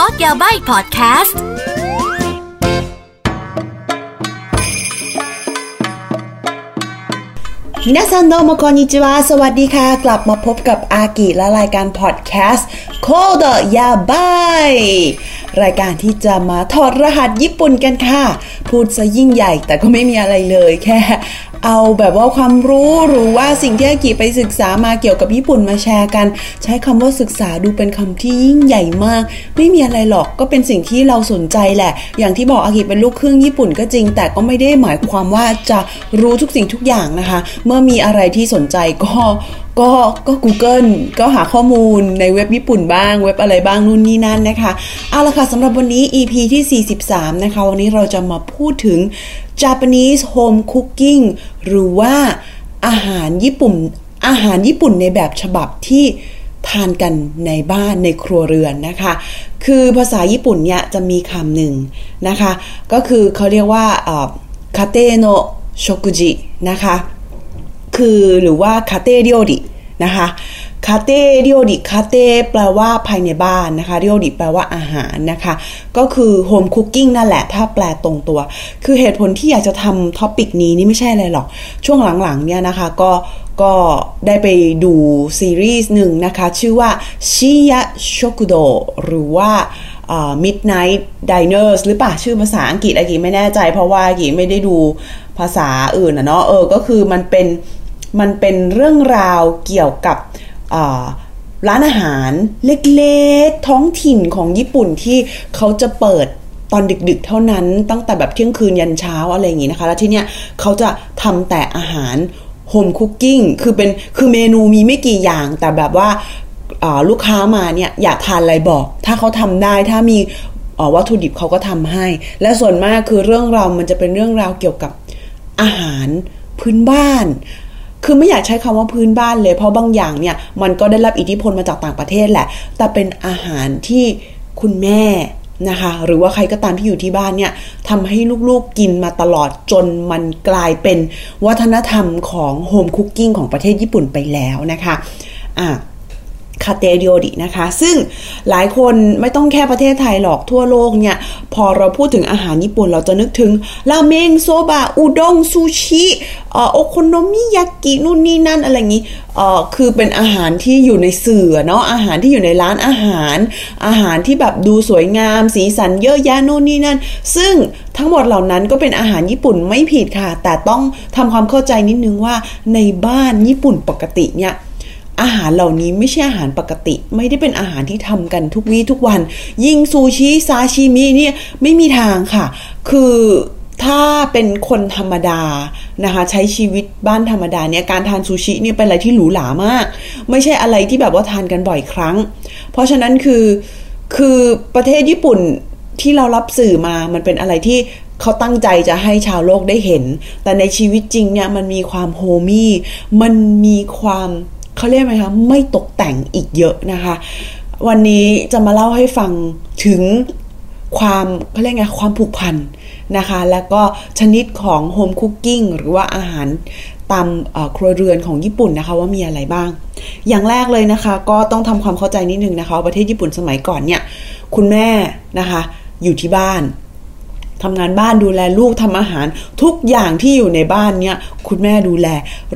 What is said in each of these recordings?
Code Yabaii พอดแคสต์ みなさんどうもこんにちは สวัสดีค่ะ กลับมาพบกับอากิและรายการพอดแคสต์ Code Yabaii รายการที่จะมาถอดรหัสญี่ปุ่นกันค่ะ พูดซะยิ่งใหญ่แต่ก็ไม่มีอะไรเลยแค่ เอาแบบว่าความรู้หรือว่าสิ่งที่อากิไปศึกษามาเกี่ยวกับญี่ปุ่นมาแชร์กัน ใช้คำว่าศึกษาดูเป็นคำที่ยิ่งใหญ่มาก ไม่มีอะไรหรอกก็เป็นสิ่งที่เราสนใจแหละ อย่างที่บอกอากิเป็นลูกครึ่งญี่ปุ่นก็จริง แต่ก็ไม่ได้หมายความว่าจะรู้ทุกสิ่งทุกอย่างนะคะ เมื่อมีอะไรที่สนใจก็ก็ก็ Google ก็หาข้อมูลในเว็บญี่ปุ่นบ้าง เว็บอะไรบ้างนู่นนี่นั่นนะคะ เอาละค่ะสำหรับวันนี้ EP ที่ 43 นะคะ วันนี้เราจะมาพูดถึง Japanese home cooking หรือว่าอาหารญี่ปุ่น อาหารญี่ปุ่นในแบบฉบับที่ทานกันในบ้านในครัวเรือนนะคะ คือภาษาญี่ปุ่นเนี่ยจะมีคำหนึ่งนะคะ ก็คือเขาเรียกว่า家庭の食事 นะคะ คือหรือว่าคาเตเรียดินะคะ คาเต้เรียวดิคาเต้แปลว่าภายในบ้านนะคะ料理 แปลว่าอาหารนะคะ ก็คือ home cooking นั่นแหละ ถ้าแปลตรงตัว คือเหตุผลที่อยากจะทำท็อปิกนี้นี่ไม่ใช่อะไรหรอก ช่วงหลังๆเนี่ยนะคะก็ก็ได้ไปดูซีรีส์หนึ่งนะคะ ชื่อว่าชิยะโชกุโดหรือว่า Midnight Diners หรือเปล่าชื่อภาษาอังกฤษอากิไม่แน่ใจ เพราะว่าอากิไม่ได้ดูภาษาอื่นนะเนาะเออก็คือมันเป็นมันเป็นเรื่องราวเกี่ยวกับ ร้านอาหารเล็กๆ ท้องถิ่นของญี่ปุ่นที่เขาจะเปิดตอนดึกๆ เท่านั้นตั้งแต่แบบเที่ยงคืนยันเช้าอะไรอย่างงี้นะคะ แล้วที่เนี้ยเขาจะทำแต่อาหารโฮมคุกกิ้งคือเป็นคือเมนูมีไม่กี่อย่าง แต่แบบว่าลูกค้ามาเนี่ยอยากทานอะไรบอก ถ้าเขาทำได้ถ้ามีวัตถุดิบเขาก็ทำให้ และส่วนมากคือเรื่องราวมันจะเป็นเรื่องราวเกี่ยวกับอาหารพื้นบ้าน คือไม่อยากใช้คำว่าพื้นบ้านเลย เพราะบางอย่างเนี่ยมันก็ได้รับอิทธิพลมาจากต่างประเทศแหละ แต่เป็นอาหารที่คุณแม่นะคะ หรือว่าใครก็ตามที่อยู่ที่บ้านเนี่ยทำให้ลูกๆกินมาตลอดจนมันกลายเป็นวัฒนธรรมของ home cooking ของประเทศญี่ปุ่นไปแล้วนะคะ อะ คาเตเดียดินะคะ ซึ่งหลายคนไม่ต้องแค่ประเทศไทยหรอกทั่วโลกเนี่ย พอเราพูดถึงอาหารญี่ปุ่นเราจะนึกถึงราเมงโซบะอุด้งซูชิโอโคโนมิยากินู่นนี่นั่นอะไรอย่างนี้คือเป็นอาหารที่อยู่ในสื่อเนาะอาหารที่อยู่ในร้านอาหาร อาหารที่แบบดูสวยงาม สีสันเยอะแยะนู่นนี่นั่น ซึ่งทั้งหมดเหล่านั้นก็เป็นอาหารญี่ปุ่นไม่ผิดค่ะ แต่ต้องทำความเข้าใจนิดนึงว่าในบ้านญี่ปุ่นปกติเนี่ย อาหารเหล่านี้ไม่ใช่อาหารปกติ ไม่ได้เป็นอาหารที่ทำกันทุกวี่ทุกวัน ยิ่งซูชิซาชิมิเนี่ยไม่มีทางค่ะ คือถ้าเป็นคนธรรมดานะคะ ใช้ชีวิตบ้านธรรมดาเนี่ยการทานซูชิเนี่ยเป็นอะไรที่หรูหรามาก ไม่ใช่อะไรที่แบบว่าทานกันบ่อยครั้ง เพราะฉะนั้นคือคือประเทศญี่ปุ่นที่เรารับสื่อมามันเป็นอะไรที่เขาตั้งใจจะให้ชาวโลกได้เห็น แต่ในชีวิตจริงเนี่ยมันมีความโฮมี่ มันมีความ เขาเรียกไหมคะไม่ตกแต่งอีกเยอะนะคะ วันนี้จะมาเล่าให้ฟังถึงความเขาเรียกไงความผูกพันนะคะ แล้วก็ชนิดของโฮมคุกกิ้งหรือว่าอาหารตามครัวเรือนของญี่ปุ่นนะคะว่ามีอะไรบ้าง อย่างแรกเลยนะคะ ก็ต้องทำความเข้าใจนิดนึงนะคะ ประเทศญี่ปุ่นสมัยก่อนเนี่ย คุณแม่นะคะ อยู่ที่บ้าน ทำงานบ้านดูแลลูกทำอาหาร ทุกอย่างที่อยู่ในบ้านเนี่ยคุณแม่ดูแล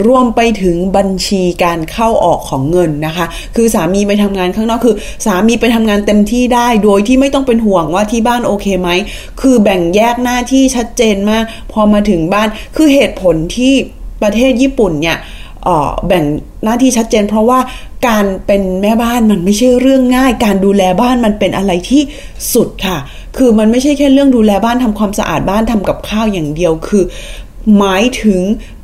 รวมไปถึงบัญชีการเข้าออกของเงินนะคะ คือสามีไปทำงานข้างนอกคือ สามีไปทำงานเต็มที่ได้ โดยที่ไม่ต้องเป็นห่วงว่าที่บ้านโอเคไหมคือแบ่งแยกหน้าที่ชัดเจนมาก พอมาถึงบ้านคือเหตุผลที่ประเทศญี่ปุ่นเนี่ยแบ่งหน้าที่ชัดเจน เพราะว่า การเป็นแม่บ้านมันไม่ใช่เรื่องง่าย การดูแลบ้านมันเป็นอะไรที่สุดค่ะ คือมันไม่ใช่แค่เรื่องดูแลบ้านทำความสะอาดบ้านทำกับข้าวอย่างเดียวคือหมายถึง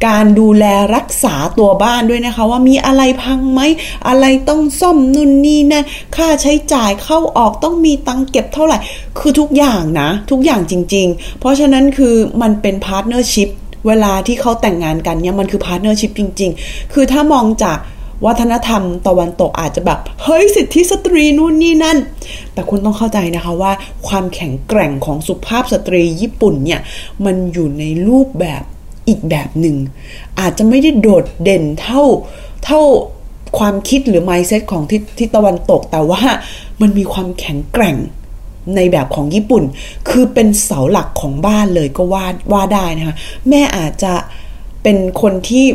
การดูแลรักษาตัวบ้านด้วยนะคะ ว่ามีอะไรพังไหมอะไรต้องซ่อมนู่นนี่นั่นค่าใช้จ่ายเข้าออกต้องมีตังเก็บเท่าไหร่ คือทุกอย่างนะ ทุกอย่างจริง ๆ เพราะฉะนั้นคือมันเป็น partnership เวลาที่เขาแต่งงานกันเนี่ยมันคือ partnership จริง ๆ คือถ้ามองจาก วัฒนธรรมตะวันตกอาจจะแบบเฮ้ยสิทธิสตรีนู่นนี่นั่น แต่คุณต้องเข้าใจนะคะว่า ความแข็งแกร่งของสุภาพสตรีญี่ปุ่นเนี่ยมันอยู่ในรูปแบบอีกแบบหนึ่ง อาจจะไม่ได้โดดเด่นเท่าเท่าความคิดหรือ mindset ของที่ที่ตะวันตก แต่ว่ามันมีความแข็งแกร่งในแบบของญี่ปุ่น คือเป็นเสาหลักของบ้านเลยก็ว่าว่าได้นะคะ แม่อาจจะเป็นคนที่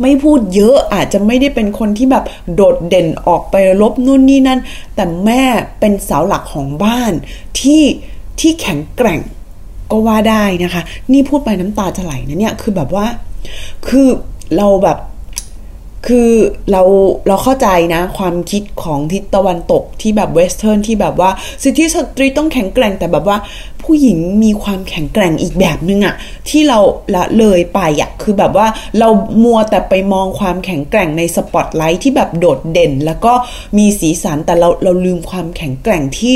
ไม่พูดเยอะอาจจะไม่ได้เป็นคนที่แบบโดดเด่นออกไปลบนู่นนี่นั่น แต่แม่เป็นเสาหลักของบ้านที่ที่แข็งแกร่งก็ว่าได้นะคะ นี่พูดไปน้ำตาจะไหลนะเนี่ยคือแบบว่า คือเราแบบ คือเราเราเข้าใจนะ ความคิดของทิศตะวันตกที่แบบ Western ที่แบบว่า สิทธิสตรีต้องแข็งแกร่งแต่แบบว่าผู้หญิงมีความแข็งแกร่งอีกแบบนึงอะที่เราละเลยไปอะคือแบบว่าเรามัวแต่ไปมองความแข็งแกร่งในสปอตไลท์ที่แบบโดดเด่น แล้วก็มีสีสันแต่เราเราลืมความแข็งแกร่งที่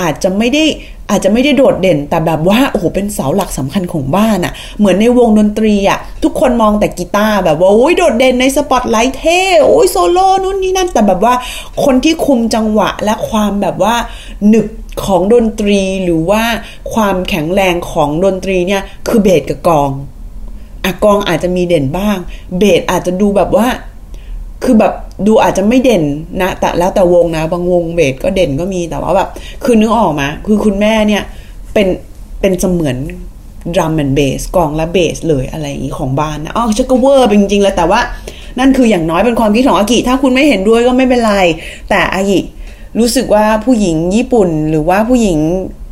อาจจะไม่ได้ อาจจะไม่ได้โดดเด่นแต่แบบว่าโอ้โหเป็นเสาหลักสำคัญของบ้านอะเหมือนในวงดนตรีอะทุกคนมองแต่กีตาร์แบบว่าโอ้ยโดดเด่นในสปอตไลท์เท่โอ้ยโซโล่นู่นนี่นั่น แต่แบบว่าคนที่คุมจังหวะและความแบบว่าหนึบของดนตรีหรือว่าความแข็งแรงของดนตรีเนี่ยคือเบสกับกลองอะกลองอาจจะมีเด่นบ้าง เบสอาจจะดูแบบว่า คือแบบดูอาจจะไม่เด่นนะ แต่แล้วแต่วงนะ บางวงเบสก็เด่นก็มีแต่ว่าแบบคือนึกออกมาคือคุณแม่เนี่ยเป็นเป็นเสมือน drum and bass กลองและเบสเลยอะไรอย่างนี้ของบ้านนะอ๋อชักก็เวอร์เป็นจริงๆ แล้วแต่ว่านั่นคืออย่างน้อยเป็นความคิดของอากิ ถ้าคุณไม่เห็นด้วยก็ไม่เป็นไร แต่อากิรู้สึกว่าผู้หญิงญี่ปุ่นหรือว่าผู้หญิง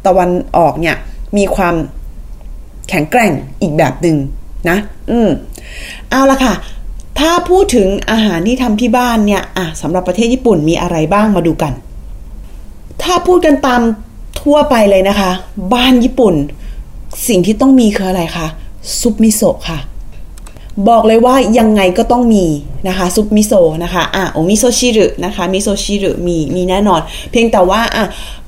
ตะวันออกเนี่ย มีความแข็งแกร่งอีกแบบหนึ่งนะ อืม เอาละค่ะ ถ้าพูดถึงอาหารที่ทำที่บ้านเนี่ยอะสำหรับประเทศญี่ปุ่นมีอะไรบ้างมาดูกัน ถ้าพูดกันตามทั่วไปเลยนะคะ บ้านญี่ปุ่น สิ่งที่ต้องมีคืออะไรคะซุปมิโซะค่ะบอกเลยว่ายังไงก็ต้องมีนะคะซุปมิโซะนะคะอะおみそ汁 นะคะ みそ汁 มีมีแน่นอน เพียงแต่ว่าอะ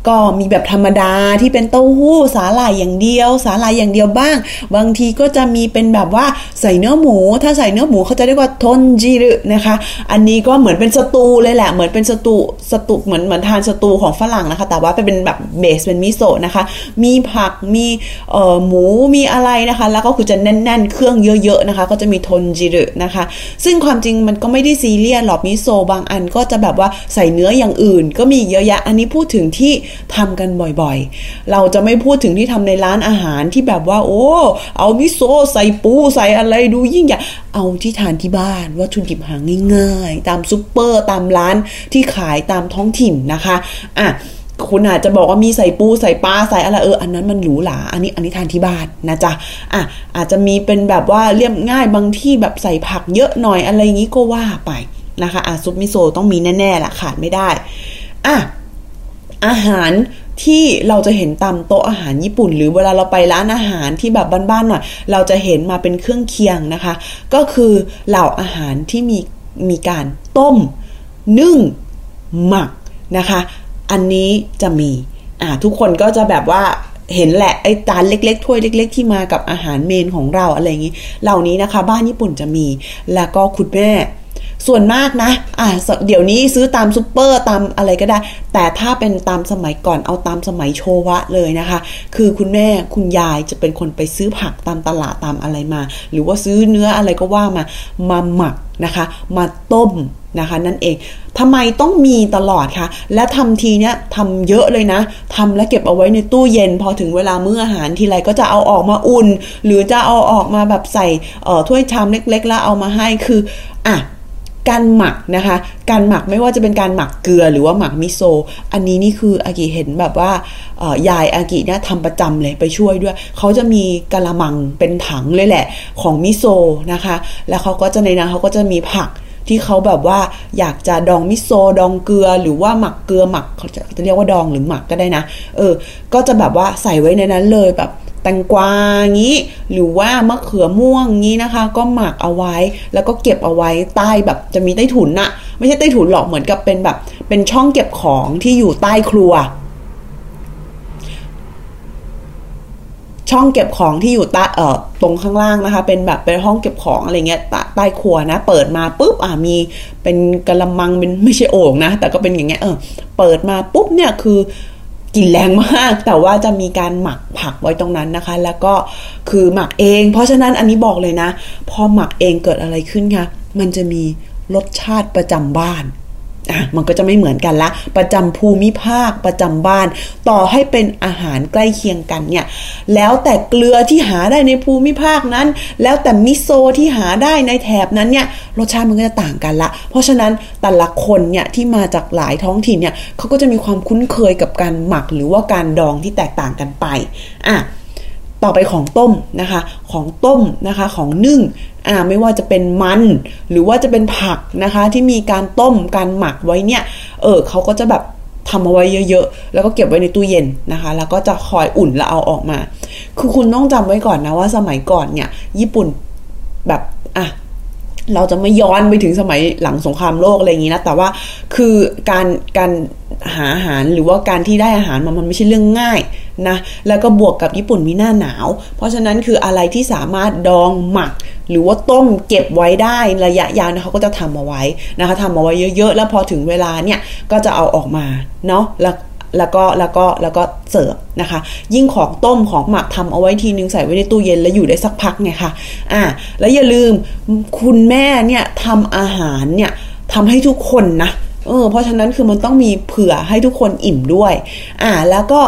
ก็มีแบบธรรมดาที่เป็นเต้าหู้สาหร่ายอย่างเดียว สาหร่ายอย่างเดียวบ้าง บางทีก็จะมีเป็นแบบว่าใส่เนื้อหมู ถ้าใส่เนื้อหมูเขาจะเรียกว่า豚汁 นะคะ อันนี้ก็เหมือนเป็นสตูเลยแหละ เหมือนเป็นสตูสตูเหมือนเหมือนทานสตูของฝรั่งนะคะ แต่ว่าเป็นแบบ base เป็นมิโซะนะคะ มีผักมีเอ่อหมูมีอะไรนะคะ แล้วก็คือจะแน่น ๆ เครื่องเยอะ ๆนะคะ ก็จะมี豚汁 นะคะ ซึ่งความจริงมันก็ไม่ได้ซีเรียสหรอกมิโซะบางอันก็จะแบบว่าใส่เนื้ออย่างอื่น ก็มีเยอะแยะ อันนี้พูดถึงที่ทำกันบ่อยๆ เราจะไม่พูดถึงที่ทำในร้านอาหารที่แบบว่า โอ้ เอามิโซะใส่ปูใส่อะไรดูยิ่งใหญ่เอาที่ทานที่บ้านวัตถุดิบหาง่ายๆ ตามซุปเปอร์ตามร้านที่ขายตามท้องถิ่นนะคะอะคุณอาจจะบอกว่ามีใส่ปูใส่ปลาใส่อะไรเอออันนั้นมันหรูหราอันนี้อันนี้ทานที่บ้านนะจ๊ะอะอาจจะมีเป็นแบบว่าเรียบง่ายบางที่แบบใส่ผักเยอะหน่อยอะไรอย่างนี้ก็ว่าไปนะคะอะซุปมิโซะต้องมีแน่ๆละขาดไม่ได้อะ อาหารที่เราจะเห็นตามโต๊ะอาหารญี่ปุ่น หรือเวลาเราไปร้านอาหารที่แบบบ้านๆหน่อยเราจะเห็นมาเป็นเครื่องเคียงนะคะ ก็คือเหล่าอาหารที่มีมีการต้ม นึ่ง หมักนะคะ อันนี้จะมีอ่าทุกคนก็จะแบบว่าเห็นแหละไอ้จานเล็กๆถ้วยเล็ก ๆ ที่มากับอาหารเมนของเราอะไรอย่างนี้ เหล่านี้นะคะ บ้านญี่ปุ่นจะมี แล้วก็คุณแม่ ส่วนมากนะอ่าเดี๋ยวนี้ซื้อตามซูเปอร์ตามอะไรก็ได้ แต่ถ้าเป็นตามสมัยก่อนเอาตามสมัยโชวะเลยนะคะ คือคุณแม่คุณยายจะเป็นคนไปซื้อผักตามตลาดตามอะไรมา หรือว่าซื้อเนื้ออะไรก็ว่ามามาหมักนะคะ มาต้มนะคะ นั่นเองทำไมต้องมีตลอดคะ และทำทีเนี้ยทำเยอะเลยนะทำแล้วเก็บเอาไว้ในตู้เย็น พอถึงเวลามื้ออาหารทีไรก็จะเอาออกมาอุ่น หรือจะเอาออกมาแบบใส่ถ้วยชามเล็ก ๆ แล้วเอามาให้คืออะ การหมักนะคะ การหมักไม่ว่าจะเป็นการหมักเกลือหรือว่าหมักมิโซ อันนี้นี่คืออากิเห็นแบบว่ายายอากิเนี่ยทำประจำเลยไปช่วยด้วย เขาจะมีกะละมังเป็นถังเลยแหละของมิโซนะคะ แล้วเขาก็จะในนั้นเขาก็จะมีผักที่เขาแบบว่าอยากจะดองมิโซดองเกลือหรือว่าหมักเกลือหมักเขาจะเรียกว่าดองหรือหมักก็ได้นะ เออ ก็จะแบบว่าใส่ไว้ในนั้นเลยแบบ แตงกวางี้ หรือว่ามะเขือม่วงงี้นะคะ ก็หมักเอาไว้ แล้วก็เก็บเอาไว้ใต้แบบจะมีใต้ถุนน่ะ ไม่ใช่ใต้ถุนหรอกเหมือนกับเป็นแบบ เป็นช่องเก็บของที่อยู่ใต้ครัว ช่องเก็บของที่อยู่ใต้เอ่อตรงข้างล่างนะคะ เป็นแบบเป็นห้องเก็บของอะไรเงี้ยใต้ครัวนะ เปิดมาปุ๊บอ่ามีเป็นกระมังเป็นไม่ใช่โอ่งนะแต่ก็เป็นอย่างเงี้ยเออเปิดมาปุ๊บเนี่ยคือ กลิ่นแรงมาก แต่ว่าจะมีการหมักผักไว้ตรงนั้นนะคะ แล้วก็คือหมักเอง เพราะฉะนั้นอันนี้บอกเลยนะ พอหมักเองเกิดอะไรขึ้นคะมันจะมีรสชาติประจำบ้าน มันก็จะไม่เหมือนกันละ ประจำภูมิภาคประจำบ้าน ต่อให้เป็นอาหารใกล้เคียงกันเนี่ยแล้วแต่เกลือที่หาได้ในภูมิภาคนั้น แล้วแต่มิโซที่หาได้ในแถบนั้นเนี่ยรสชาติมันก็จะต่างกันละ เพราะฉะนั้นแต่ละคนเนี่ยที่มาจากหลายท้องถิ่นเนี่ยเขาก็จะมีความคุ้นเคยกับการหมักหรือว่าการดองที่แตกต่างกันไปอะ ต่อไปของต้มนะคะ ของต้มนะคะ ของนึ่งอ่าไม่ว่าจะเป็นมัน หรือว่าจะเป็นผักนะคะ ที่มีการต้มการหมักไว้เนี่ย เออเขาก็จะแบบทำเอาไว้เยอะๆ แล้วก็เก็บไว้ในตู้เย็นนะคะ แล้วก็จะคอยอุ่นแล้วเอาออกมา คือคุณต้องจำไว้ก่อนนะว่าสมัยก่อนเนี่ย ญี่ปุ่นแบบอะเราจะไม่ย้อนไปถึงสมัยหลังสงครามโลกอะไรอย่างนี้นะ แต่ว่าคือการการ หาอาหารหรือว่าการที่ได้อาหารมันมันไม่ใช่เรื่องง่ายนะแล้วก็บวกกับญี่ปุ่นมีหน้าหนาว เพราะฉะนั้นคืออะไรที่สามารถดองหมัก หรือว่าต้มเก็บไว้ได้ระยะยาวนะเขาก็จะทำเอาไว้นะคะทำเอาไว้เยอะๆ แล้วพอถึงเวลาเนี่ยก็จะเอาออกมาเนาะแล้วแล้วก็แล้วก็แล้วก็เสิร์ฟนะคะ ยิ่งของต้มของหมักทำเอาไว้ทีนึงใส่ไว้ในตู้เย็นแล้วอยู่ได้สักพักไงคะอ่าแล้วอย่าลืมคุณแม่เนี่ยทำอาหารเนี่ยทำให้ทุกคนนะ เออเพราะฉะนั้นคือมันต้องมีเผื่อให้ทุกคนอิ่มด้วย อ่า แล้วก็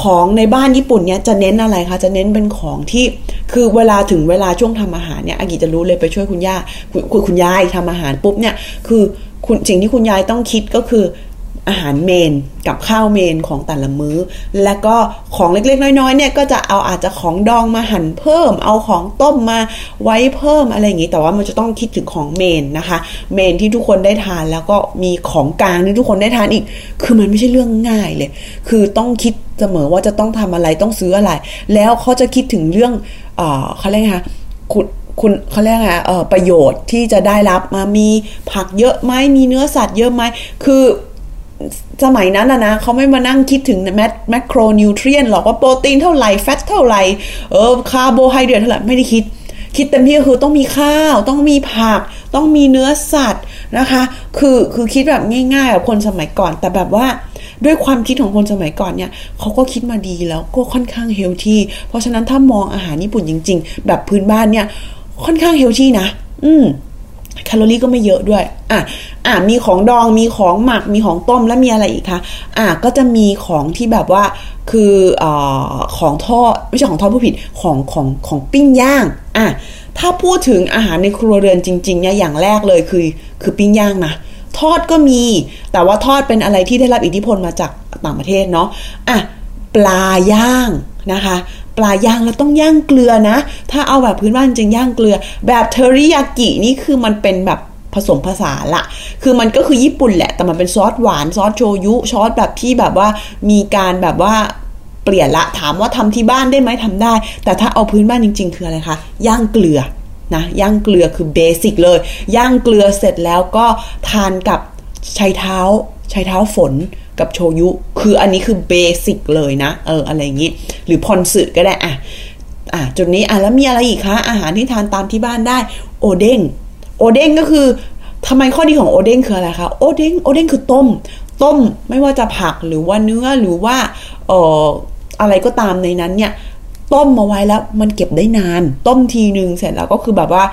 ของในบ้านญี่ปุ่นเนี่ยจะเน้นอะไรคะ จะเน้นเป็นของที่คือเวลาถึงเวลาช่วงทำอาหารเนี่ยอากิจะรู้เลยไปช่วยคุณย่าคุณคุณยายทำอาหารปุ๊บเนี่ย คือคุณสิ่งที่คุณยายต้องคิดก็คือ อาหารเมนกับข้าวเมนของแต่ละมื้อ แล้วก็ของเล็กๆ น้อยๆเนี่ยก็จะเอาอาจจะของดองมาหั่นเพิ่ม เอาของต้มมาไว้เพิ่มอะไรอย่างงี้แต่ว่ามันจะต้องคิดถึงของเมนนะคะ เมนที่ทุกคนได้ทานแล้วก็มีของกลางที่ทุกคนได้ทานอีก คือมันไม่ใช่เรื่องง่ายเลย คือต้องคิดเสมอว่าจะต้องทำอะไรต้องซื้ออะไร แล้วเขาจะคิดถึงเรื่องเออเขาเรียกไงคะคุณคุณเขาเรียกไงประโยชน์ที่จะได้รับมามีผักเยอะไหมมีเนื้อสัตว์เยอะไหมคือ สมัยนั้นนะนะเขาไม่มานั่งคิดถึง mac macronutrient หรอกว่าโปรตีนเท่าไหร่ fat เท่าไหร่เออคาร์โบไฮเดรตเท่าไหร่ไม่ได้คิด คิดเต็มที่ก็คือต้องมีข้าว ต้องมีผัก ต้องมีเนื้อสัตว์นะคะ คือคือคิดแบบง่ายๆกับคนสมัยก่อน แต่แบบว่าด้วยความคิดของคนสมัยก่อนเนี่ยเขาก็คิดมาดีแล้วก็ค่อนข้าง healthy เพราะฉะนั้นถ้ามองอาหารญี่ปุ่นจริง ๆ แบบพื้นบ้านเนี่ยค่อนข้างเฮลที่นะ อืม แคลอรี่ก็ไม่เยอะด้วย อะ อะ มีของดอง มีของหมัก มีของต้ม แล้วมีอะไรอีกคะ อะ ก็จะมีของที่แบบว่า คืออของทอด ไม่ใช่ของทอดผู้ผิด ของของของปิ้งย่าง อะ ถ้าพูดถึงอาหารในครัวเรือนจริงๆเนี่ย อย่างแรกเลยคือ คือปิ้งย่างนะ ทอดก็มี แต่ว่าทอดเป็นอะไรที่ได้รับอิทธิพลมาจากต่างประเทศเนาะ อะ ปลาย่างนะคะ ลาย่างแล้วต้องย่างเกลือนะ ถ้าเอาแบบพื้นบ้านจริงย่างเกลือ แบบเทอริยากินี่คือมันเป็นแบบผสมผสานละ คือมันก็คือญี่ปุ่นแหละ แต่มันเป็นซอสหวานซอสโชยุซอสแบบที่แบบว่ามีการแบบว่าเปลี่ยนละ ถามว่าทำที่บ้านได้ไหมทำได้ แต่ถ้าเอาพื้นบ้านจริง ๆ คืออะไรคะ ย่างเกลือนะ ย่างเกลือคือเบสิกเลย ย่างเกลือเสร็จแล้วก็ทานกับชายเท้าชายเท้าฝน กับโชยุ คืออันนี้คือเบสิกเลยนะ เออ อะไรอย่างนี้ หรือพอนสึก็ได้ อะ อะจุดนี้ อะ แล้วมีอะไรอีกคะ อาหารที่ทานตามที่บ้านได้ โอเด้ง โอเด้งก็คือทำไมข้อดีของโอเด้งคืออะไรคะ โอเด้ง โอเด้งคือต้ม ต้ม ไม่ว่าจะผักหรือว่าเนื้อหรือว่า เอ่อ อะไรก็ตามในนั้นเนี่ย ต้มมาไว้แล้วมันเก็บได้นาน ต้มทีหนึ่งเสร็จแล้วก็คือแบบว่า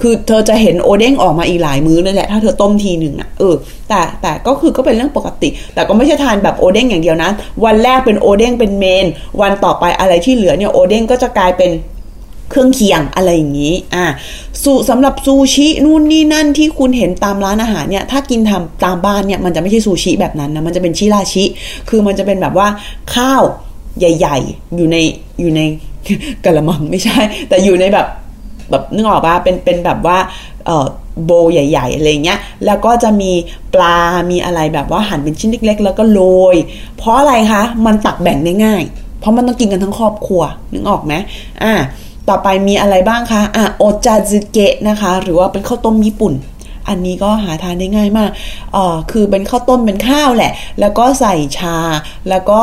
คือเธอจะเห็นโอเด้งออกมาอีกหลายมื้อเลยแหละถ้าเธอต้มทีหนึ่งอะเออแต่แต่ก็คือก็เป็นเรื่องปกติ แต่ก็ไม่ใช่ทานแบบโอเด้งอย่างเดียวนะวันแรกเป็นโอเด้งเป็นเมน วันต่อไปอะไรที่เหลือเนี่ยโอเด้งก็จะกลายเป็นเครื่องเคียงอะไรอย่างนี้ อ่าสูสำหรับซูชินู่นนี่นั่นที่คุณเห็นตามร้านอาหารเนี่ย ถ้ากินทำตามบ้านเนี่ยมันจะไม่ใช่ซูชิแบบนั้นนะ มันจะเป็นชิราชิ คือมันจะเป็นแบบว่าข้าว ใหญ่ ๆ อยู่ในอยู่ในกระมังไม่ใช่ แต่อยู่ในแบบแบบนึกออกปะเป็นเป็นแบบว่าเอ่อโบใหญ่ ๆ อะไรเงี้ย แล้วก็จะมีปลา มีอะไรแบบว่าหั่นเป็นชิ้นเล็ก ๆ แล้วก็โรย เพราะอะไรคะ มันตักแบ่งได้ง่าย เพราะมันต้องกินกันทั้งครอบครัว นึกออกไหมอ่า ต่อไปมีอะไรบ้างคะ อะ โอจาซึเกะนะคะ หรือว่าเป็นข้าวต้มญี่ปุ่น อันนี้ก็หาทานได้ง่ายมากเอ่อคือเป็นข้าวต้มเป็นข้าวแหละ แล้วก็ใส่ชา แล้วก็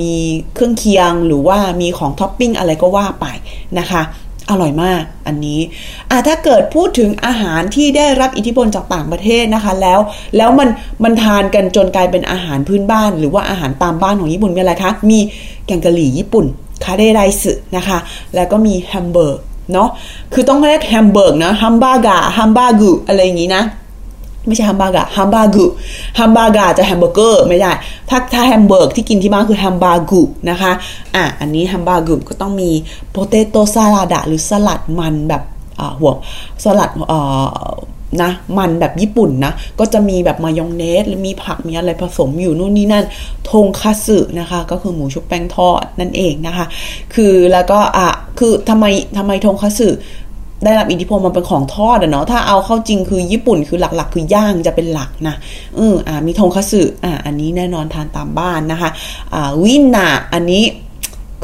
มีเครื่องเคียงหรือว่ามีของท็อปปิ้งอะไรก็ว่าไปนะคะอร่อยมากอันนี้อะถ้าเกิดพูดถึงอาหารที่ได้รับอิทธิพลจากต่างประเทศนะคะ แล้วแล้วมันมันทานกันจนกลายเป็นอาหารพื้นบ้าน หรือว่าอาหารตามบ้านของญี่ปุ่นมีอะไรคะ มีแกงกะหรี่ญี่ปุ่นカレーライス นะคะ แล้วก็มีแฮมเบอร์ เนาะคือต้องเรียก hamburg นะ ハンバーガー ハンバーグ อะไรอย่างนี้นะไม่ใช่ ハンバーガー ハンバーグ ハンバーガー จะแฮมเบอร์เกอร์ไม่ได้ ถ้าถ้า hamburg ที่กินที่บ้านคือ ハンバーグนะคะ อะ อันนี้ ハンバーグ ก็ต้องมี ポテトサラダ หรือสลัดมันแบบอ่าหัวสลัดอ่า นะมันแบบญี่ปุ่นนะ ก็จะมีแบบมายองเนสหรือมีผักมีอะไรผสมอยู่นู่นนี่นั่นทงคาสึนะคะ ก็คือหมูชุบแป้งทอดนั่นเองนะคะ คือแล้วก็อะคือทำไมทำไมทงคาสึได้รับอิทธิพลมันเป็นของทอดอะเนาะถ้าเอาเข้าจริงคือญี่ปุ่นคือหลักๆ คือย่างจะเป็นหลักนะอืออ่ามีทงคัตสึอ่าอันนี้แน่นอนทานตามบ้านนะคะอ่าวินนาอันนี้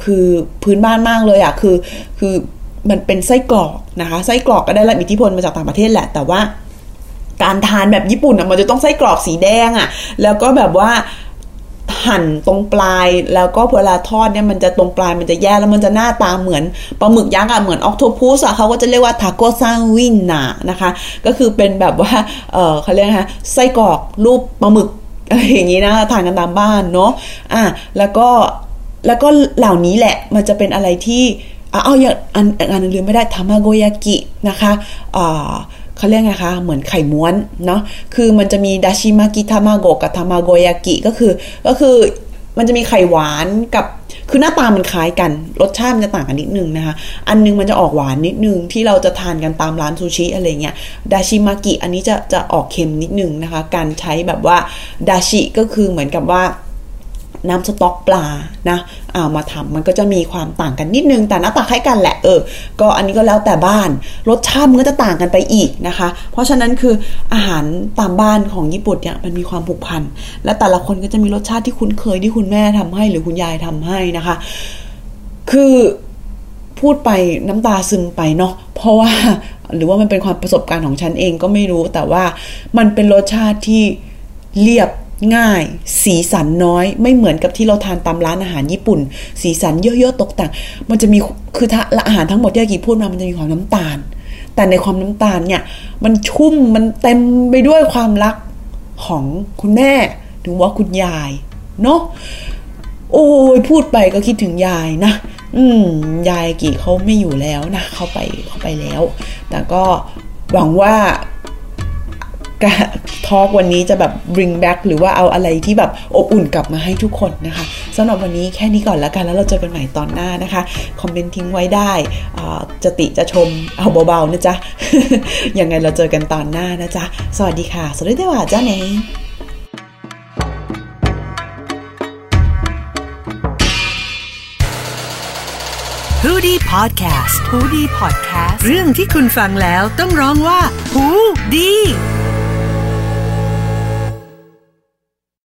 คือพื้นบ้านมากเลยอะคือคือ มันเป็นไส้กรอกนะคะ ไส้กรอกก็ได้รับอิทธิพลมาจากต่างประเทศแหละ แต่ว่าการทานแบบญี่ปุ่นอะมันจะต้องไส้กรอกสีแดงอะแล้วก็แบบว่าหั่นตรงปลายแล้วก็เวลาทอดเนี่ยมันจะตรงปลายมันจะแย่แล้วมันจะหน้าตาเหมือนปลาหมึกยักษ์อะเหมือนออกโทพุสอะเขาก็จะเรียกว่าทาโกซังวินนานะคะ ก็คือเป็นแบบว่าเออเขาเรียกนะไส้กรอกรูปปลาหมึกอะไรอย่างนี้นะทานกันตามบ้านเนาะอะแล้วก็แล้วก็เหล่านี้แหละมันจะเป็นอะไรที่ เอาอย่างอันอันนึงลืมไม่ได้ทามาโกยากินะคะเขาเรียกไงคะเหมือนไข่ม้วนเนาะคือมันจะมีดาชิมากิทามาโกะกับทามาโกยากิก็คือก็คือมันจะมีไข่หวานกับคือหน้าตามันคล้ายกัน รสชาติมันจะต่างกันนิดนึงนะคะ อันนึงมันจะออกหวานนิดนึงที่เราจะทานกันตามร้านซูชิอะไรเงี้ยดาชิมากิอันนี้จะจะออกเค็มนิดนึงนะคะ การใช้แบบว่าดาชิก็คือเหมือนกับว่า น้ำสต๊อกปลานะเอามาทำมันก็จะมีความต่างกันนิดนึง แต่หน้าตาคล้ายกันแหละเออ ก็อันนี้ก็แล้วแต่บ้าน รสชาติมันก็จะต่างกันไปอีกนะคะ เพราะฉะนั้นคืออาหารตามบ้านของญี่ปุ่นเนี่ยมันมีความผูกพัน และแต่ละคนก็จะมีรสชาติที่คุ้นเคยที่คุณแม่ทำให้ หรือคุณยายทำให้นะคะ คือพูดไปน้ำตาซึมไปเนาะ เพราะว่าหรือว่ามันเป็นความประสบการณ์ของฉันเองก็ไม่รู้ แต่ว่ามันเป็นรสชาติที่เรียบ ง่าย สีสันน้อย ไม่เหมือนกับที่เราทานตามร้านอาหารญี่ปุ่น สีสันเยอะๆตกแต่งมันจะมีคืออาหารทั้งหมดที่อากิพูดมามันจะมีความน้ำตาล แต่ในความน้ำตาลเนี่ย มันชุ่มมันเต็มไปด้วยความรักของคุณแม่หรือว่าคุณยายเนาะโอ้ยพูดไปก็คิดถึงยายนะ อืม ยายกี่เขาไม่อยู่แล้วนะเขาไปเขาไปแล้ว แต่ก็หวังว่า การทอล์กวันนี้จะแบบ bring back หรือว่าเอาอะไรที่แบบอบอุ่นกลับมาให้ทุกคนนะคะสำหรับวันนี้แค่นี้ก่อนแล้วกันแล้วเราเจอกันใหม่ตอนหน้านะคะ คอมเมนต์ทิ้งไว้ได้จะติจะชมเอาเบาๆนะจ๊ะยังไงเราเจอกันตอนหน้านะจ๊ะสวัสดีค่ะสวัสดีว่าจ้าเนงฮูดี้พอดแคสต์ฮูดี้พอดแคสต์เรื่องที่คุณฟังแล้วต้องร้องว่าฮูดี